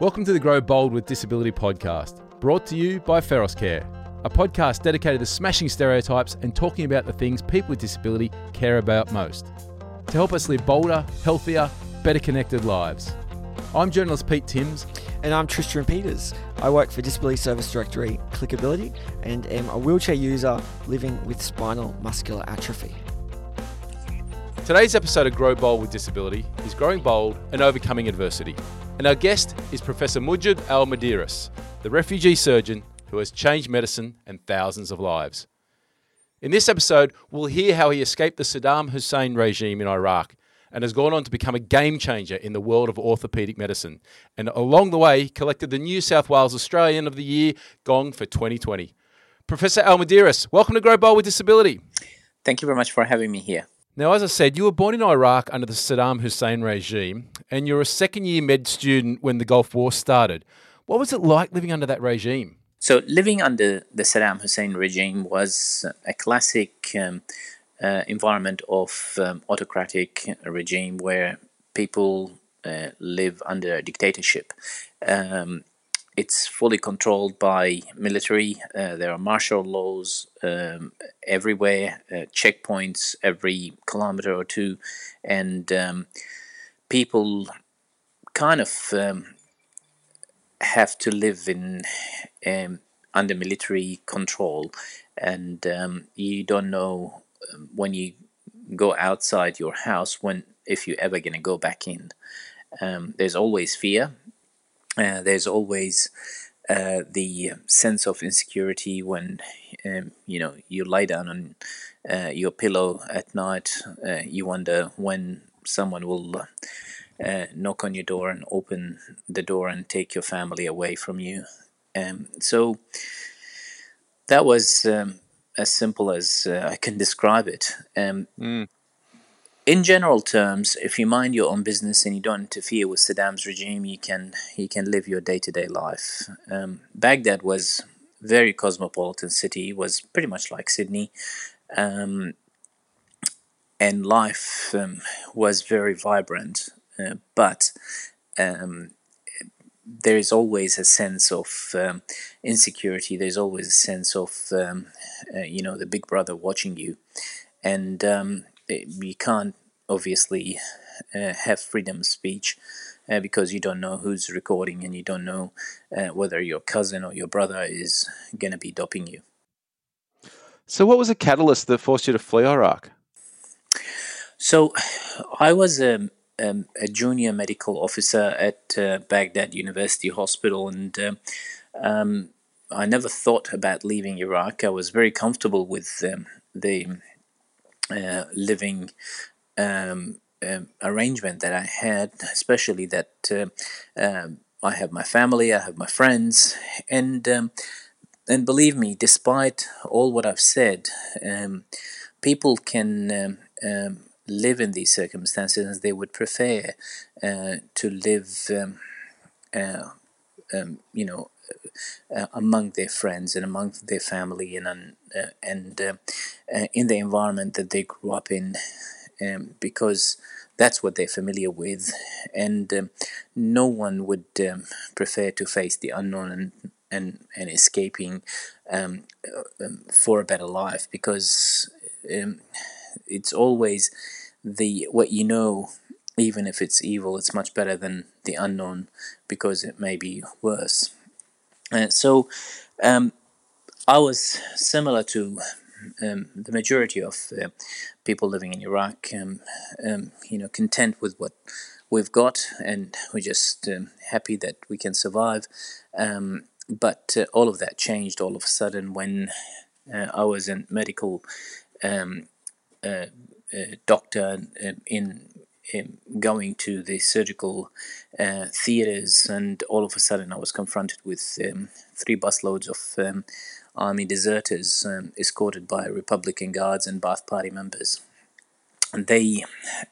Welcome to the Grow Bold with Disability podcast, brought to you by Feros Care, a podcast dedicated to smashing stereotypes and talking about the things people with disability care about most to help us live bolder, healthier, better connected lives. I'm journalist Pete Timms. And I'm Tristan Peters. I work for Disability Service Directory Clickability and am a wheelchair user living with spinal muscular atrophy. Today's episode of Grow Bold with Disability is Growing Bold and Overcoming Adversity. And our guest is Professor Munjed Al Muderis, the refugee surgeon who has changed medicine and thousands of lives. In this episode, we'll hear how he escaped the Saddam Hussein regime in Iraq and has gone on to become a game changer in the world of orthopaedic medicine. And along the way, collected the New South Wales Australian of the Year gong for 2020. Professor Al Muderis, welcome to Grow Bold with Disability. Thank you very much for having me here. Now, as I said, you were born in Iraq under the Saddam Hussein regime, and you're a second year med student when the Gulf War started. What was it like living under that regime? So, living under the Saddam Hussein regime was a classic um, uh, environment of um, autocratic regime where people uh, live under a dictatorship. Um, it's fully controlled by military. Uh, there are martial laws um, everywhere, uh, checkpoints every kilometer or two, and um, people kind of um, have to live in um, under military control, and um, you don't know um, when you go outside your house when if you're ever going to go back in. there's always fear uh, there's always uh, the sense of insecurity when um, you know you lie down on uh, your pillow at night. Uh, you wonder when someone will uh, knock on your door and open the door and take your family away from you. Um, so that was um, as simple as I can describe it. Mm in general terms, if you mind your own business and you don't interfere with Saddam's regime, you can you can live your day to day life. Um, Baghdad was very cosmopolitan city, was pretty much like Sydney, um, and life um, was very vibrant. Uh, but um, there is always a sense of um, insecurity. There's always a sense of um, uh, you know the big brother watching you, and you can't obviously uh, have freedom of speech uh, because you don't know who's recording and you don't know uh, whether your cousin or your brother is going to be doping you. So, what was the catalyst that forced you to flee Iraq? So, I was a, um, um, a junior medical officer at uh, Baghdad University Hospital, and uh, um, I never thought about leaving Iraq. I was very comfortable with um, the uh, living um, um, arrangement that I had, especially that uh, um, I have my family, I have my friends, and um, and believe me, despite all what I've said, um, people can live in these circumstances and they would prefer uh, to live, uh, you know, uh, among their friends and among their family and uh, and uh, uh, in the environment that they grew up in, um, because that's what they're familiar with, and um, no one would um, prefer to face the unknown and and, and escaping um, uh, um, for a better life because um, it's always the what you know even if it's evil, it's much better than the unknown because it may be worse. Uh, so um, I was similar to um, the majority of uh, people living in Iraq, um, um, you know, content with what we've got, and we're just um, happy that we can survive. Um, but uh, all of that changed all of a sudden when uh, I was a medical uh, doctor in going to the surgical uh, theaters, and all of a sudden I was confronted with um, three busloads of um, army deserters um, escorted by Republican guards and Ba'ath Party members. And they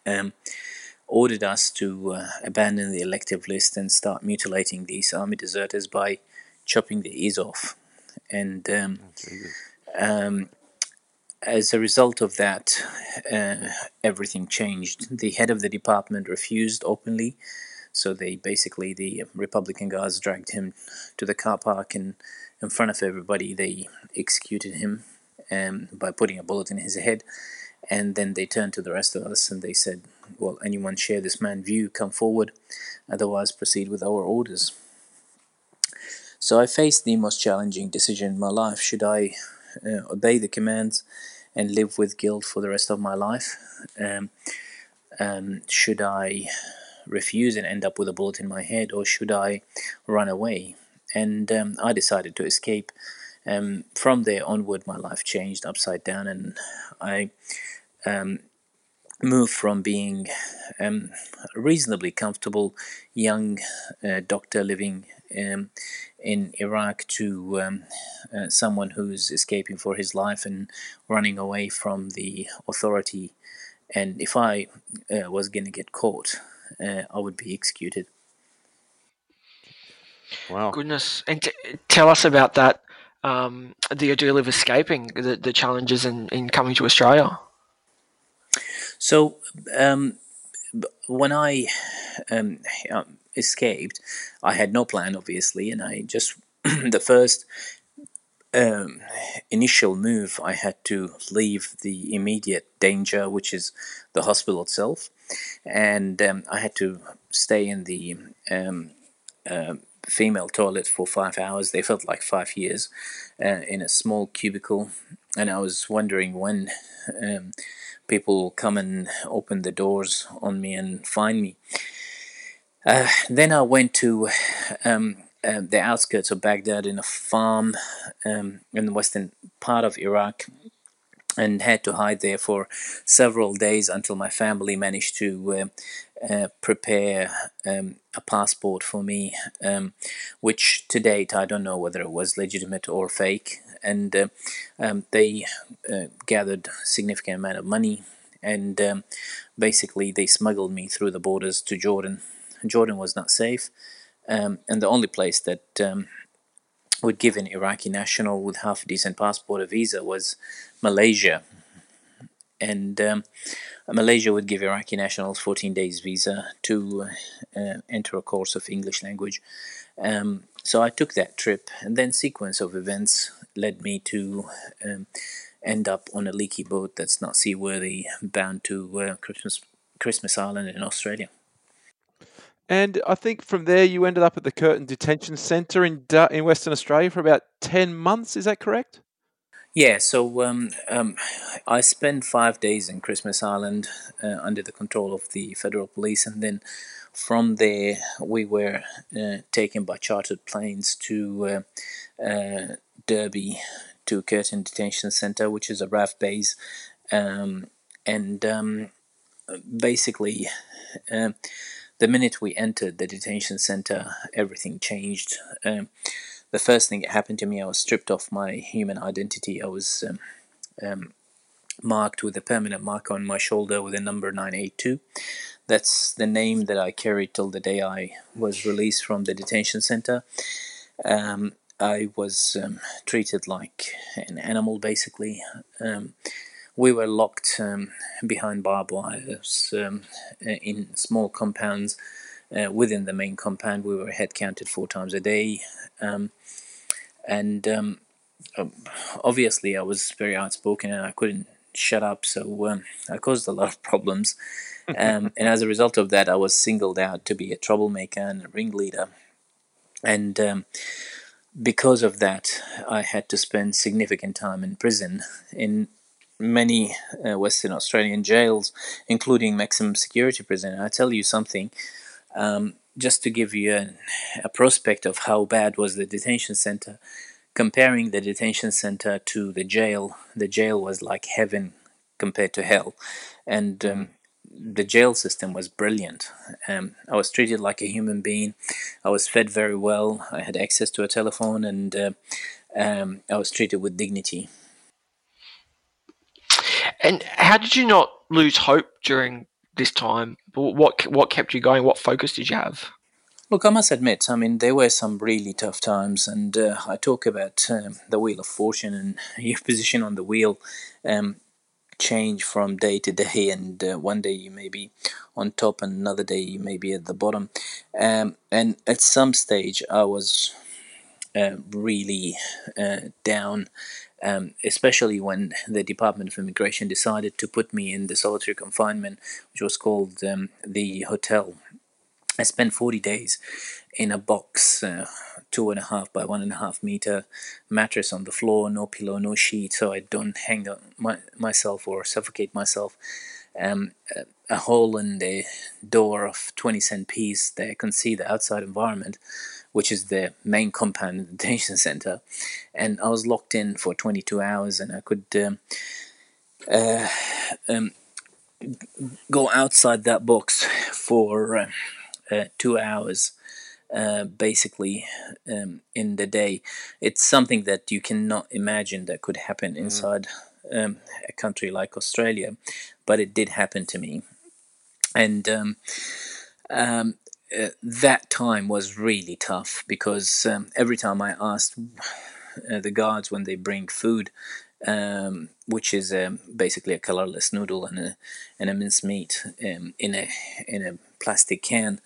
um, ordered us to uh, abandon the elective list and start mutilating these army deserters by chopping the ears off. And um, oh, as a result of that, uh, everything changed. The head of the department refused openly So they basically the Republican guards dragged him to the car park and in front of everybody they executed him um, by putting a bullet in his head. And then they turned to the rest of us and they said, "Well, anyone share this man's view? Come forward, otherwise proceed with our orders." So I faced the most challenging decision in my life: should I uh, obey the commands and live with guilt for the rest of my life? Um, um, should I refuse and end up with a bullet in my head, or should I run away? And um, I decided to escape. Um, from there onward, my life changed upside down, and I um, moved from being um, a reasonably comfortable young uh, doctor living um, in Iraq to um, uh, someone who's escaping for his life and running away from the authority. And if I uh, was going to get caught, uh, I would be executed. Wow. Goodness. And t- tell us about that um, the ordeal of escaping, the, the challenges in, in coming to Australia. So, um, when I um, um, escaped, I had no plan, obviously, and I just the first um, initial move I had to leave the immediate danger, which is the hospital itself, and um, I had to stay in the um, uh, female toilet for five hours. They felt like five years uh, in a small cubicle, and I was wondering when um, people come and open the doors on me and find me. Uh, then I went to um, uh, the outskirts of Baghdad in a farm um, in the western part of Iraq and had to hide there for several days until my family managed to uh, uh, prepare um, a passport for me, um, which to date I don't know whether it was legitimate or fake. And uh, um, they uh, gathered significant amount of money, and um, basically they smuggled me through the borders to Jordan. Jordan was not safe, um, and the only place that um, would give an Iraqi national with half a decent passport a visa was Malaysia. And um, Malaysia would give Iraqi nationals 14 days visa to uh, enter a course of English language. Um, so I took that trip, and then sequence of events led me to um, end up on a leaky boat that's not seaworthy, bound to uh, Christmas Christmas Island in Australia. And I think from there you ended up at the Curtin Detention Centre in in Western Australia for about ten months. Is that correct? Yeah. So um, um, I spent five days in Christmas Island uh, under the control of the federal police, and then from there we were uh, taken by chartered planes to uh, uh Derby to Curtin Detention Centre, which is a RAF base, um, and um, basically uh, the minute we entered the detention center, everything changed. Um, the first thing that happened to me, I was stripped off my human identity. I was um, um, marked with a permanent mark on my shoulder with a number 982. That's the name that I carried till the day I was released from the detention center. Um, I was um, treated like an animal, basically. Um, we were locked um, behind barbed wires um, in small compounds uh, within the main compound. We were head counted four times a day, um, and um, um, obviously I was very outspoken and I couldn't shut up, so um, I caused a lot of problems. and as a result of that, I was singled out to be a troublemaker and a ringleader, and because of that, I had to spend significant time in prison in many uh, Western Australian jails, including maximum security prison. I tell you something, um, just to give you a, a prospect of how bad was the detention center. Comparing the detention center to the jail, the jail was like heaven compared to hell, and um, the jail system was brilliant. Um, I was treated like a human being. I was fed very well. I had access to a telephone, and uh, um, I was treated with dignity. And how did you not lose hope during this time? What what kept you going? What focus did you have? Look, I must admit, I mean, there were some really tough times, and uh, I talk about um, the wheel of fortune and your position on the wheel. Um, change from day to day, and uh, one day you may be on top, and another day you may be at the bottom. Um, and at some stage, I was uh, really uh, down, um, especially when the Department of Immigration decided to put me in the solitary confinement, which was called um, the hotel. I spent 40 days in a box, uh, two and a half by one and a half meter mattress on the floor, no pillow, no sheet, so I don't hang my, myself or suffocate myself. Um, a, hole in the door of 20 cent piece that I can see the outside environment, which is the main compound in the detention center. And I was locked in for 22 hours and I could um, uh, um, go outside that box for uh, uh, two hours uh, basically um, in the day. It's something that you cannot imagine that could happen mm-hmm. inside um, a country like Australia, but it did happen to me. And um, um uh, that time was really tough because um, every time I asked uh, the guards when they bring food, um, which is um, basically a colorless noodle and a and a minced meat in a in a plastic can,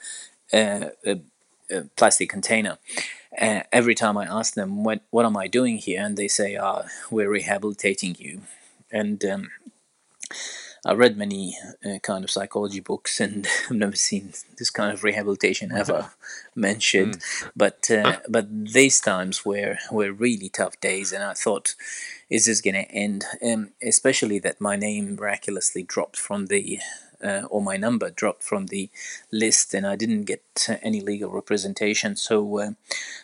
uh, a, a, plastic container. Uh, every time I ask them what what am I doing here, and they say, "Ah, we're rehabilitating you," and um, I read many uh, kind of psychology books, and I've never seen this kind of rehabilitation ever mentioned. Mm. But uh, but these times were were really tough days, and I thought, is this going to end? Um, especially that my name miraculously dropped from the uh, or my number dropped from the list, and I didn't get any legal representation. So uh,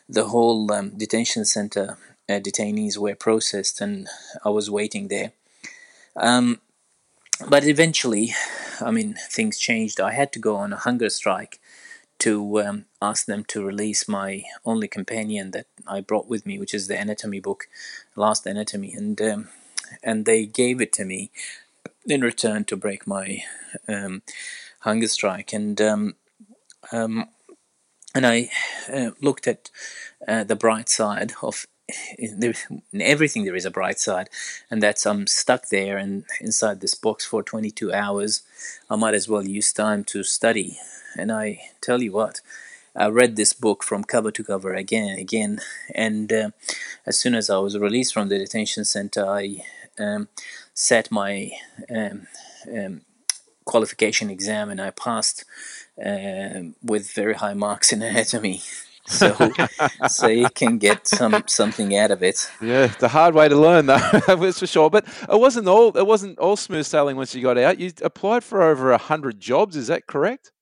the whole um, detention center uh, detainees were processed, and I was waiting there. Um, but eventually, I mean, things changed. I had to go on a hunger strike to um, ask them to release my only companion that I brought with me, which is the anatomy book, Last Anatomy, and um, and they gave it to me in return to break my um, hunger strike. And um, um, and I uh, looked at uh, the bright side of in everything there is a bright side. And that's i'm stuck there and inside this box for 22 hours. I might as well use time to study. And i tell you what i read this book from cover to cover again and again. And uh, as soon as i was released from the detention center i um, set my um, um, qualification exam and i passed uh, with very high marks in anatomy so so you can get some something out of it. Yeah, the hard way to learn though, that was for sure. But it wasn't all it wasn't all smooth sailing once you got out. You applied for over a hundred jobs. Is that correct?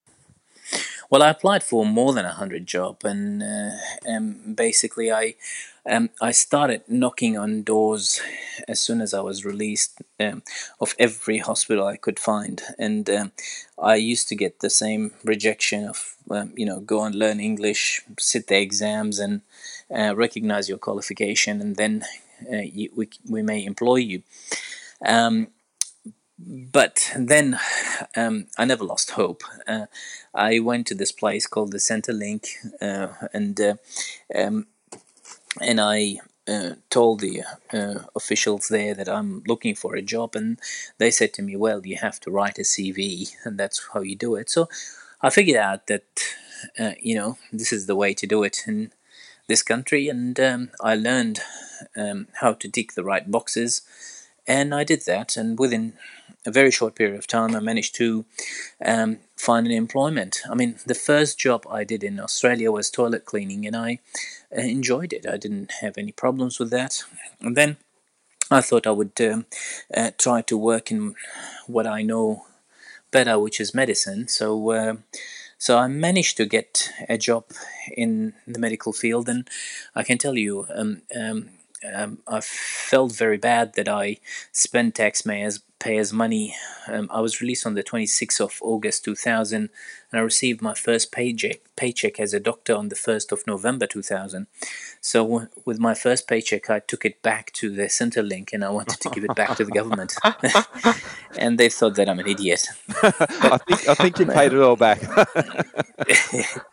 Well, I applied for more than a hundred job, and, uh, and basically I um, I started knocking on doors as soon as I was released um, of every hospital I could find, and um, I used to get the same rejection of um, you know go and learn English, sit the exams, and uh, recognize your qualification, and then uh, you, we we may employ you. Um, but then um, I never lost hope. Uh, I went to this place called the Centrelink, uh, and uh, um, and I uh, told the uh, officials there that I'm looking for a job, and they said to me, "Well, you have to write a CV, and that's how you do it." So I figured out that uh, you know this is the way to do it in this country, and um, I learned um, how to tick the right boxes, and I did that, and within a very short period of time, I managed to um, find an employment. I mean, the first job I did in Australia was toilet cleaning, and I uh, enjoyed it. I didn't have any problems with that. And then I thought I would um, uh, try to work in what I know better, which is medicine. So, uh, so I managed to get a job in the medical field, and I can tell you, um, um, um I felt very bad that I spent taxpayers payers money. Um, I was released on the 26th of August 2000, and I received my first paycheck paycheck as a doctor on the 1st of November 2000. So w- with my first paycheck, I took it back to the Centrelink, and I wanted to give it back to the government. and they thought that I'm an idiot. I think I think you paid it all back.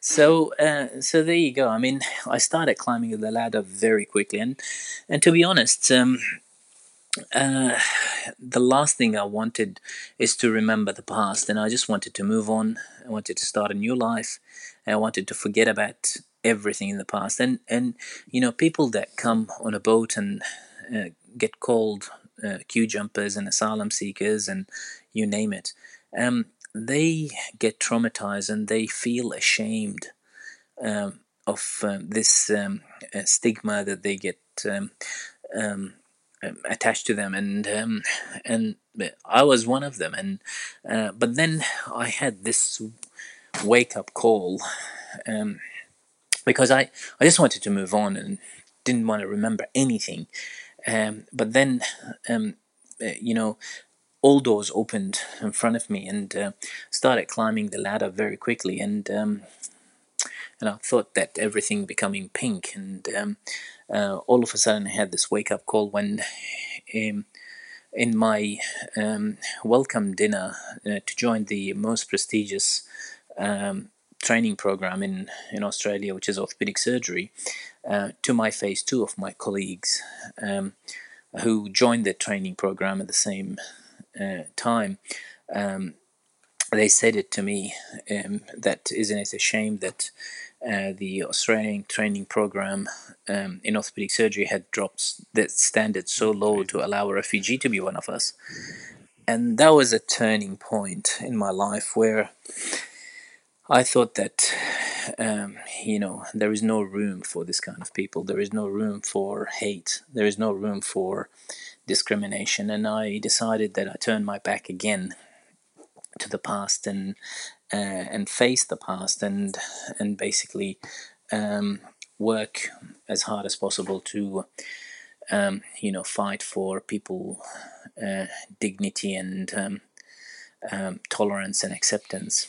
so uh, so there you go. I mean, I started climbing the ladder very quickly, and and to be honest. Um, uh, the last thing I wanted is to remember the past, and I just wanted to move on. I wanted to start a new life. I wanted to forget about everything in the past. And and you know, people that come on a boat and uh, get called uh, queue jumpers and asylum seekers and you name it, um, they get traumatized and they feel ashamed um, of um, this um, uh, stigma that they get. Um, um, um, attached to them, and and I was one of them. And uh, but then I had this wake up call because I I just wanted to move on and didn't want to remember anything. But then uh, you know all doors opened in front of me and uh, started climbing the ladder very quickly and um, and I thought that everything becoming pink and um, uh, all of a sudden I had this wake up call when um, in my um, welcome dinner uh, to join the most prestigious um, training program in, in Australia, which is orthopedic surgery, uh, to my face, two of my colleagues um, who joined the training program at the same uh, time. Um, they said it to me um, that isn't it a shame that uh, the Australian training program um, in orthopedic surgery had dropped that standard so low to allow a refugee to be one of us. And that was a turning point in my life where I thought that, um, you know, there is no room for this kind of people. There is no room for hate. There is no room for discrimination. And I decided that I turned my back again to the past and uh, and face the past and and basically um, work as hard as possible to um, you know fight for people uh, dignity and um, um, tolerance and acceptance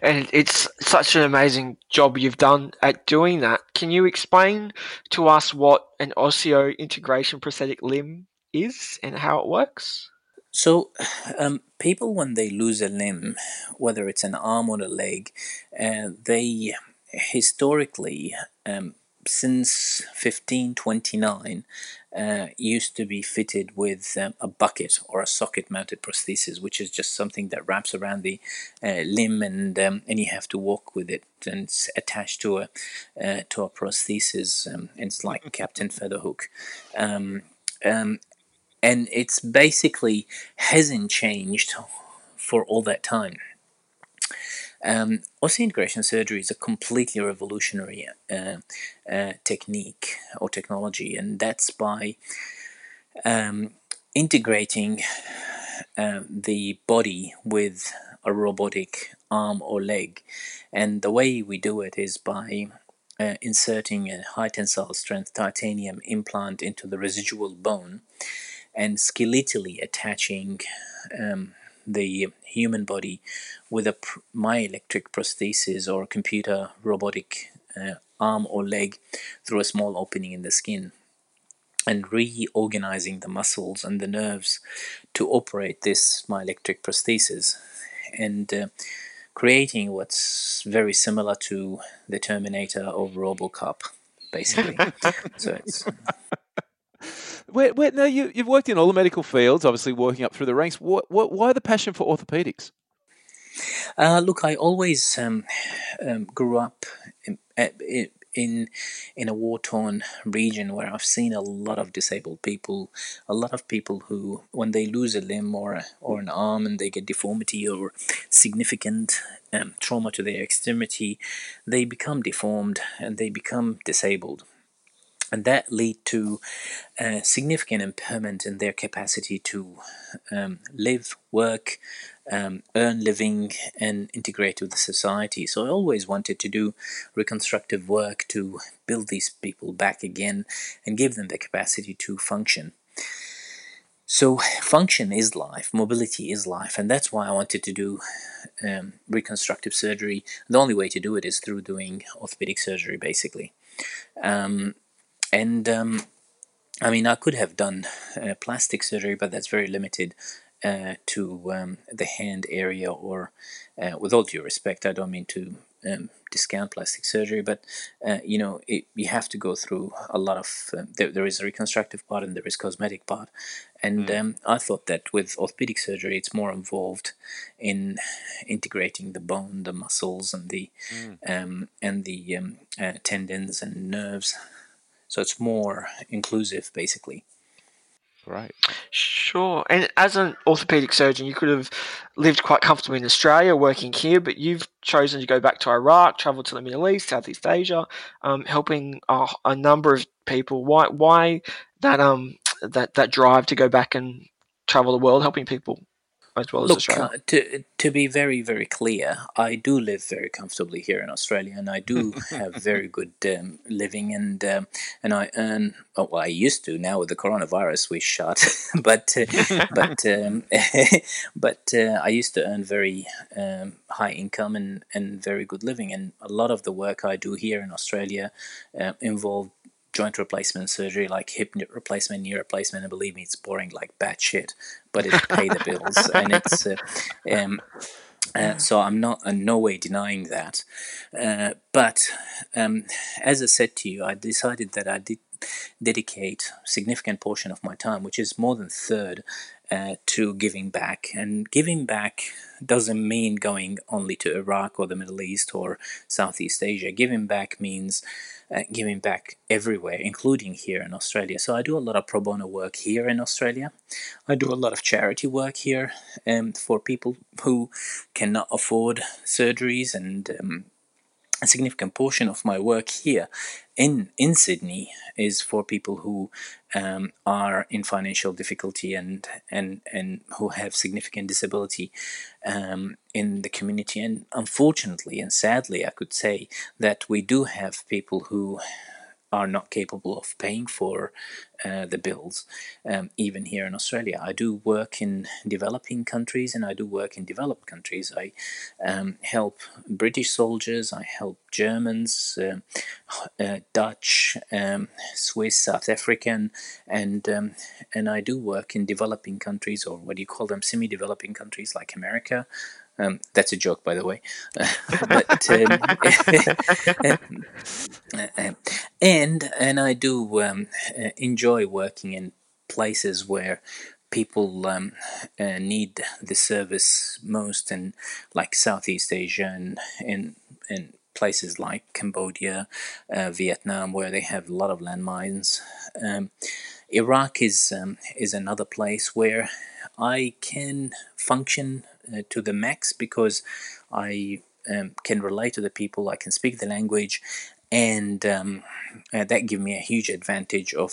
and it's such an amazing job you've done at doing that. Can you explain to us what an osseointegration prosthetic limb is and how it works? So, um, people when they lose a limb, whether it's an arm or a leg, uh, they historically, um, since 1529, uh, used to be fitted with um, a bucket or a socket mounted prosthesis, which is just something that wraps around the uh, limb and um, and you have to walk with it and it's attached to a uh, to a prosthesis. Um, it's like Captain Featherhook. Um, um, and it's basically hasn't changed for all that time. Um, osseointegration surgery is a completely revolutionary uh, uh, technique or technology, and that's by um, integrating uh, the body with a robotic arm or leg. And the way we do it is by uh, inserting a high tensile strength titanium implant into the residual bone and skeletally attaching um, the human body with a pr- myoelectric prosthesis or computer robotic uh, arm or leg through a small opening in the skin and reorganizing the muscles and the nerves to operate this myoelectric prosthesis and uh, creating what's very similar to the Terminator of Robocop, basically. so it's now you, you've worked in all the medical fields, obviously working up through the ranks. What, what, why the passion for orthopedics? Uh, look, I always um, um, grew up in, in in a war torn region where I've seen a lot of disabled people, a lot of people who, when they lose a limb or or an arm and they get deformity or significant um, trauma to their extremity, they become deformed and they become disabled and that lead to a significant impairment in their capacity to um, live, work, um, earn living, and integrate with the society. So I always wanted to do reconstructive work to build these people back again and give them the capacity to function. So function is life, mobility is life, and that's why I wanted to do um, reconstructive surgery. The only way to do it is through doing orthopedic surgery, basically. Um, and um, I mean, I could have done uh, plastic surgery, but that's very limited uh, to um, the hand area. Or, uh, with all due respect, I don't mean to um, discount plastic surgery, but uh, you know it, you have to go through a lot of. Uh, there, there is a reconstructive part and there is cosmetic part, and Mm. um, I thought that with orthopedic surgery, it's more involved in integrating the bone, the muscles, and the Mm. um, and the um, uh, tendons and nerves. So it's more inclusive, basically. Right. Sure. And as an orthopedic surgeon, you could have lived quite comfortably in Australia, working here, but you've chosen to go back to Iraq, travel to the Middle East, Southeast Asia, um, helping a, a number of people. Why? Why that um that that drive to go back and travel the world, helping people as well as Look, Australia? uh, to to be very very clear, I do live very comfortably here in Australia, and I do have very good um, living, and um, and I earn. Oh, well, I used to. Now with the coronavirus, we shut, but uh, but um, but uh, I used to earn very um, high income and and very good living, and a lot of the work I do here in Australia uh, involved joint replacement surgery like hip replacement, knee replacement, and believe me, it's boring like bad shit, but it pay the bills, and it's uh, um, uh, so I'm not in no way denying that. Uh, but um, as I said to you, I decided that I did dedicate significant portion of my time, which is more than third, uh, to giving back. And giving back doesn't mean going only to Iraq or the Middle East or Southeast Asia. Giving back means uh, giving back everywhere, including here in Australia. So I do a lot of pro bono work here in Australia. I do a lot of charity work here um, for people who cannot afford surgeries and um, a significant portion of my work here in in Sydney is for people who um, are in financial difficulty and and and who have significant disability um, in the community. And unfortunately and sadly, I could say that we do have people who are not capable of paying for uh, the bills, um, even here in Australia. I do work in developing countries and I do work in developed countries. I um, help British soldiers, I help Germans, uh, uh, Dutch, um, Swiss, South African, and um, and I do work in developing countries, or what do you call them, semi-developing countries like America. Um, that's a joke, by the way. but um, and and I do um, enjoy working in places where people um, uh, need the service most, and like Southeast Asia and and and places like Cambodia, uh, Vietnam, where they have a lot of landmines. Um, Iraq is um, is another place where I can function uh, to the max because I um, can relate to the people, I can speak the language, and um, uh, that gives me a huge advantage of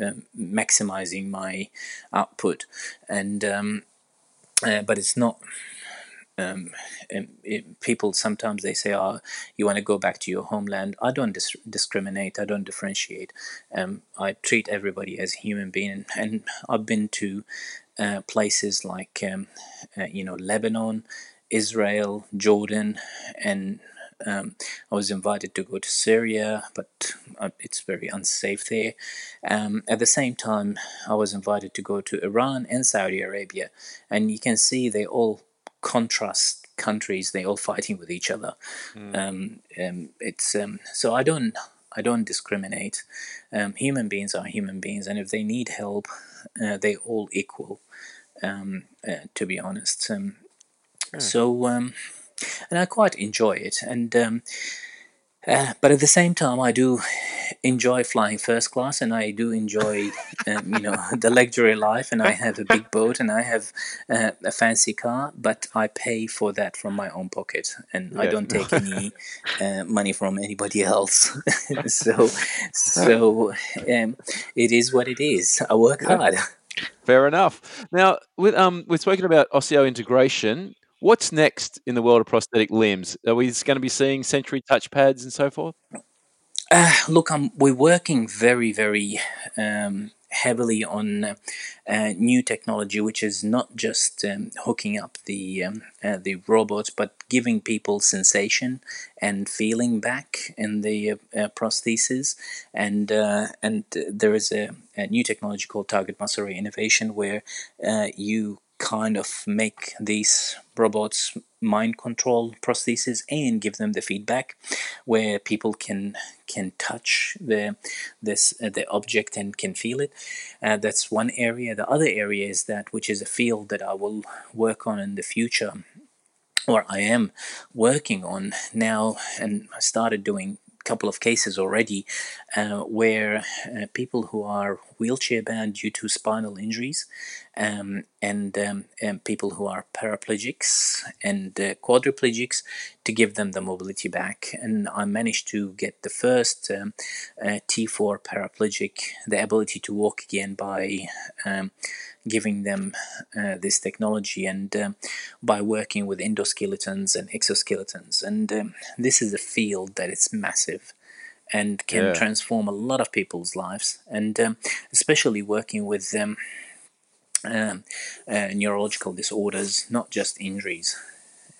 um, maximizing my output. And um, uh, but it's not. Um, it, people sometimes they say, "Oh, you want to go back to your homeland." I don't dis- discriminate. I don't differentiate. Um, I treat everybody as a human being, and I've been to uh, places like um, uh, you know Lebanon, Israel, Jordan, and um, I was invited to go to Syria, but uh, it's very unsafe there. Um, at the same time, I was invited to go to Iran and Saudi Arabia, and you can see they all contrast countries. They all fighting with each other. Um, um, it's um, so I don't I don't discriminate. Um, human beings are human beings, and if they need help, uh, they all equal. Um, uh, to be honest, um, so um, and I quite enjoy it. And um, uh, but at the same time, I do enjoy flying first class, and I do enjoy um, you know the luxury life. And I have a big boat, and I have uh, a fancy car, but I pay for that from my own pocket, and I don't take any uh, money from anybody else. so so um, it is what it is. I work hard. Fair enough. Now, with um, we've spoken about osseointegration. What's next in the world of prosthetic limbs? Are we going to be seeing sensory touchpads and so forth? Uh, look, um, we're working very, very um, heavily on uh, new technology, which is not just um, hooking up the um, uh, the robots, but giving people sensation and feeling back in the uh, prosthesis. And uh, and there is a, a new technology called target muscle reinnervation, where uh, you kind of make these robots mind control prostheses and give them the feedback where people can can touch the this uh, the object and can feel it. Uh, that's one area. The other area is that which is a field that I will work on in the future or I am working on now and I started doing couple of cases already uh, where uh, people who are wheelchair bound due to spinal injuries um, and, um, and, people who are paraplegics and uh, quadriplegics to give them the mobility back. And I managed to get the first um, uh, T4 paraplegic the ability to walk again by um, giving them uh, this technology and um, by working with endoskeletons and exoskeletons. And um, this is a field that is massive and can yeah. transform a lot of people's lives, and um, especially working with them. Um, uh, neurological disorders, not just injuries.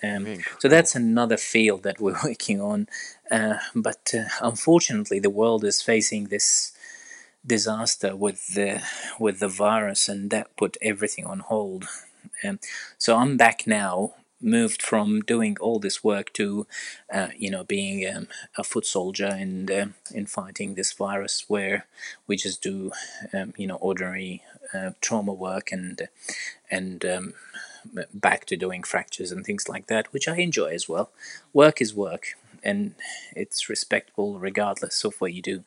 Um, so that's another field that we're working on. Uh, but uh, unfortunately, the world is facing this disaster with the with the virus, and that put everything on hold. Um, so I'm back now, moved from doing all this work to, uh, you know, being um, a foot soldier and uh, in fighting this virus, where we just do, um, you know, ordinary uh, trauma work and and um, back to doing fractures and things like that, which I enjoy as well. Work is work, and it's respectable regardless of what you do.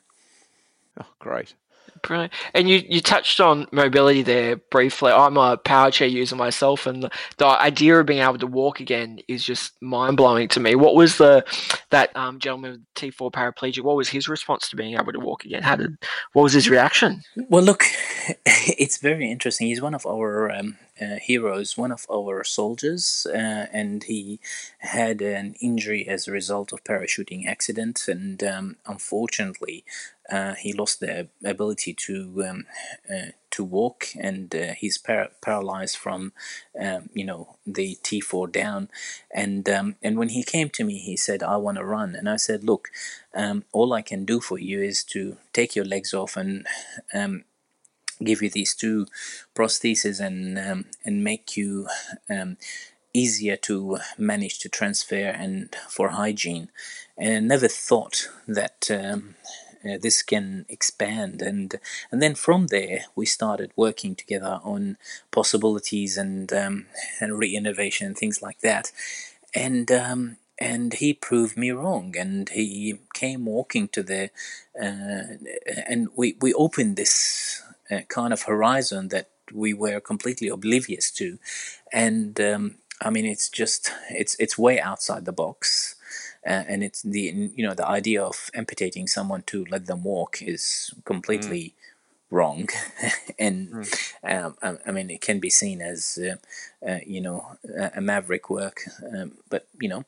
Oh, great. Brilliant. And you, you touched on mobility there briefly. I'm a power chair user myself, and the, the idea of being able to walk again is just mind blowing to me. What was the that um, gentleman with T4 paraplegic? What was his response to being able to walk again? How did what was his reaction? Well, look, it's very interesting. He's one of our um, uh, heroes, one of our soldiers, uh, and he had an injury as a result of parachuting accident, and um, unfortunately, uh, he lost the ability to um, uh, to walk, and uh, he's par- paralyzed from um, you know the T4 down. And um, and when he came to me, he said, "I want to run," and I said, "Look, um, all I can do for you is to take your legs off and." Um, give you these two prostheses and um, and make you easier to manage to transfer and for hygiene and I never thought that um, uh, this can expand. And and then from there we started working together on possibilities and um, and re-innervation and things like that. And um, and he proved me wrong and he came walking to the uh, and we we opened this uh, kind of horizon that we were completely oblivious to. And um, I mean it's just it's it's way outside the box uh, and it's the you know the idea of amputating someone to let them walk is completely mm. wrong, and mm. um, I, I, mean it can be seen as uh, uh, you know a, a maverick work, um, but you know.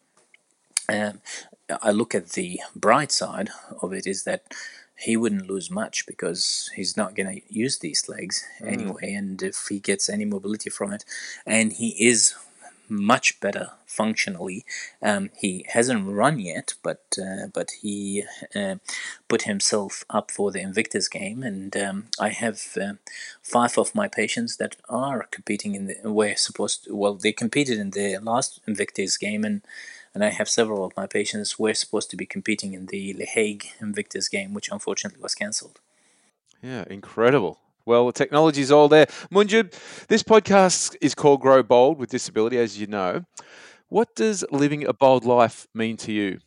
Um, I look at the bright side of it is that he wouldn't lose much because he's not going to use these legs mm. anyway. And if he gets any mobility from it, and he is much better functionally. Um, he hasn't run yet, but uh, but he uh, put himself up for the Invictus game, and um, I have uh, five of my patients that are competing in the were supposed to, well they competed in the last Invictus game, and and I have several of my patients were supposed to be competing in the Le Hague Invictus game, which unfortunately was cancelled. Yeah, incredible. Well, the technology is all there. Munjed, this podcast is called Grow Bold with Disability, as you know. What does living a bold life mean to you?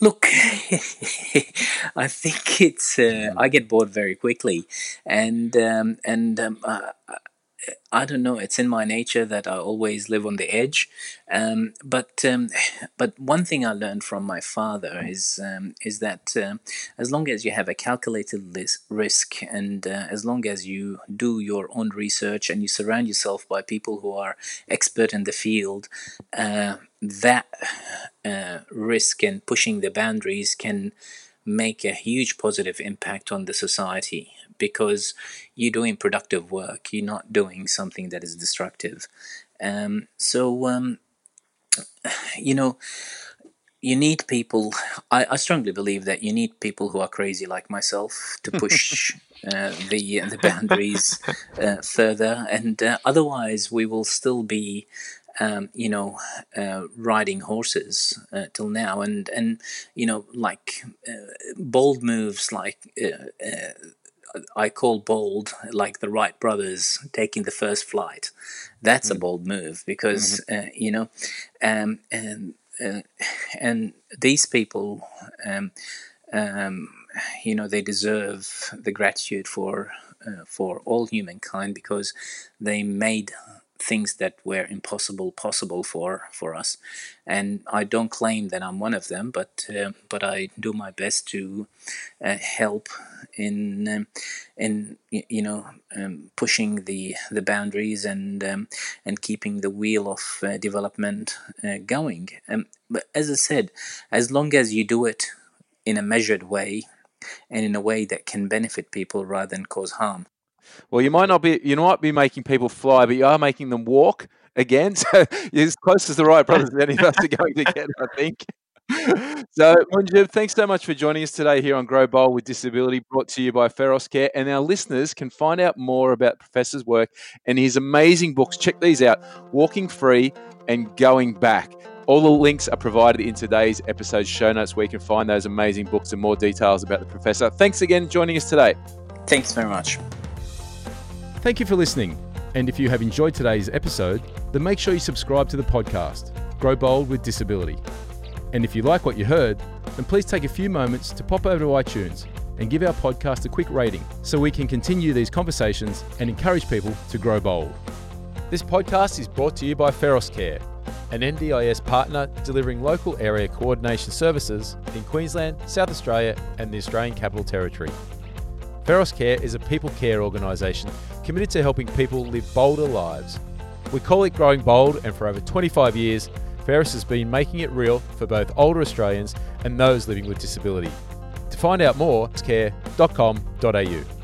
Look, I think it's. Uh, I get bored very quickly, and um, and um, uh, I don't know. It's in my nature that I always live on the edge. Um, but um, but one thing I learned from my father is um, is that uh, as long as you have a calculated risk and uh, as long as you do your own research and you surround yourself by people who are expert in the field, uh, that uh, risk and pushing the boundaries can make a huge positive impact on the society because you're doing productive work. You're not doing something that is destructive. Um, so, um, you know, you need people. I, I, strongly believe that you need people who are crazy like myself to push uh, the the boundaries uh, further, and uh, otherwise we will still be. Um, you know, uh, riding horses uh, till now, and and you know, like uh, bold moves, like I call bold, like the Wright brothers taking the first flight. That's mm-hmm. a bold move because mm-hmm. you know, um, and uh, and these people, um, um, you know, they deserve the gratitude for uh, for all humankind because they made things that were impossible possible for for us. And i don't claim that i'm one of them but uh, but i do my best to uh, help in um, in you know um, pushing the the boundaries and um, and keeping the wheel of uh, development uh, going. Um, but as i said as long as you do it in a measured way and in a way that can benefit people rather than cause harm well, you might not be, you might be making people fly, but you are making them walk again. So as close as the Wright brothers any of us are going to get, I think. so, Munjed, thanks so much for joining us today here on Grow Bold with Disability, brought to you by Feros Care. And our listeners can find out more about Professor's work and his amazing books. Check these out Walking Free and Going Back. All the links are provided in today's episode show notes where you can find those amazing books and more details about the professor. Thanks again for joining us today. Thanks very much. Thank you for listening. And if you have enjoyed today's episode, then make sure you subscribe to the podcast, Grow Bold with Disability. And if you like what you heard, then please take a few moments to pop over to iTunes and give our podcast a quick rating so we can continue these conversations and encourage people to grow bold. This podcast is brought to you by Feros Care, an NDIS partner delivering local area coordination services in Queensland, South Australia, and the Australian Capital Territory. Feros Care is a people care organisation committed to helping people live bolder lives. We call it Growing Bold, and for over 25 years, Feros has been making it real for both older Australians and those living with disability. To find out more, care.com.au.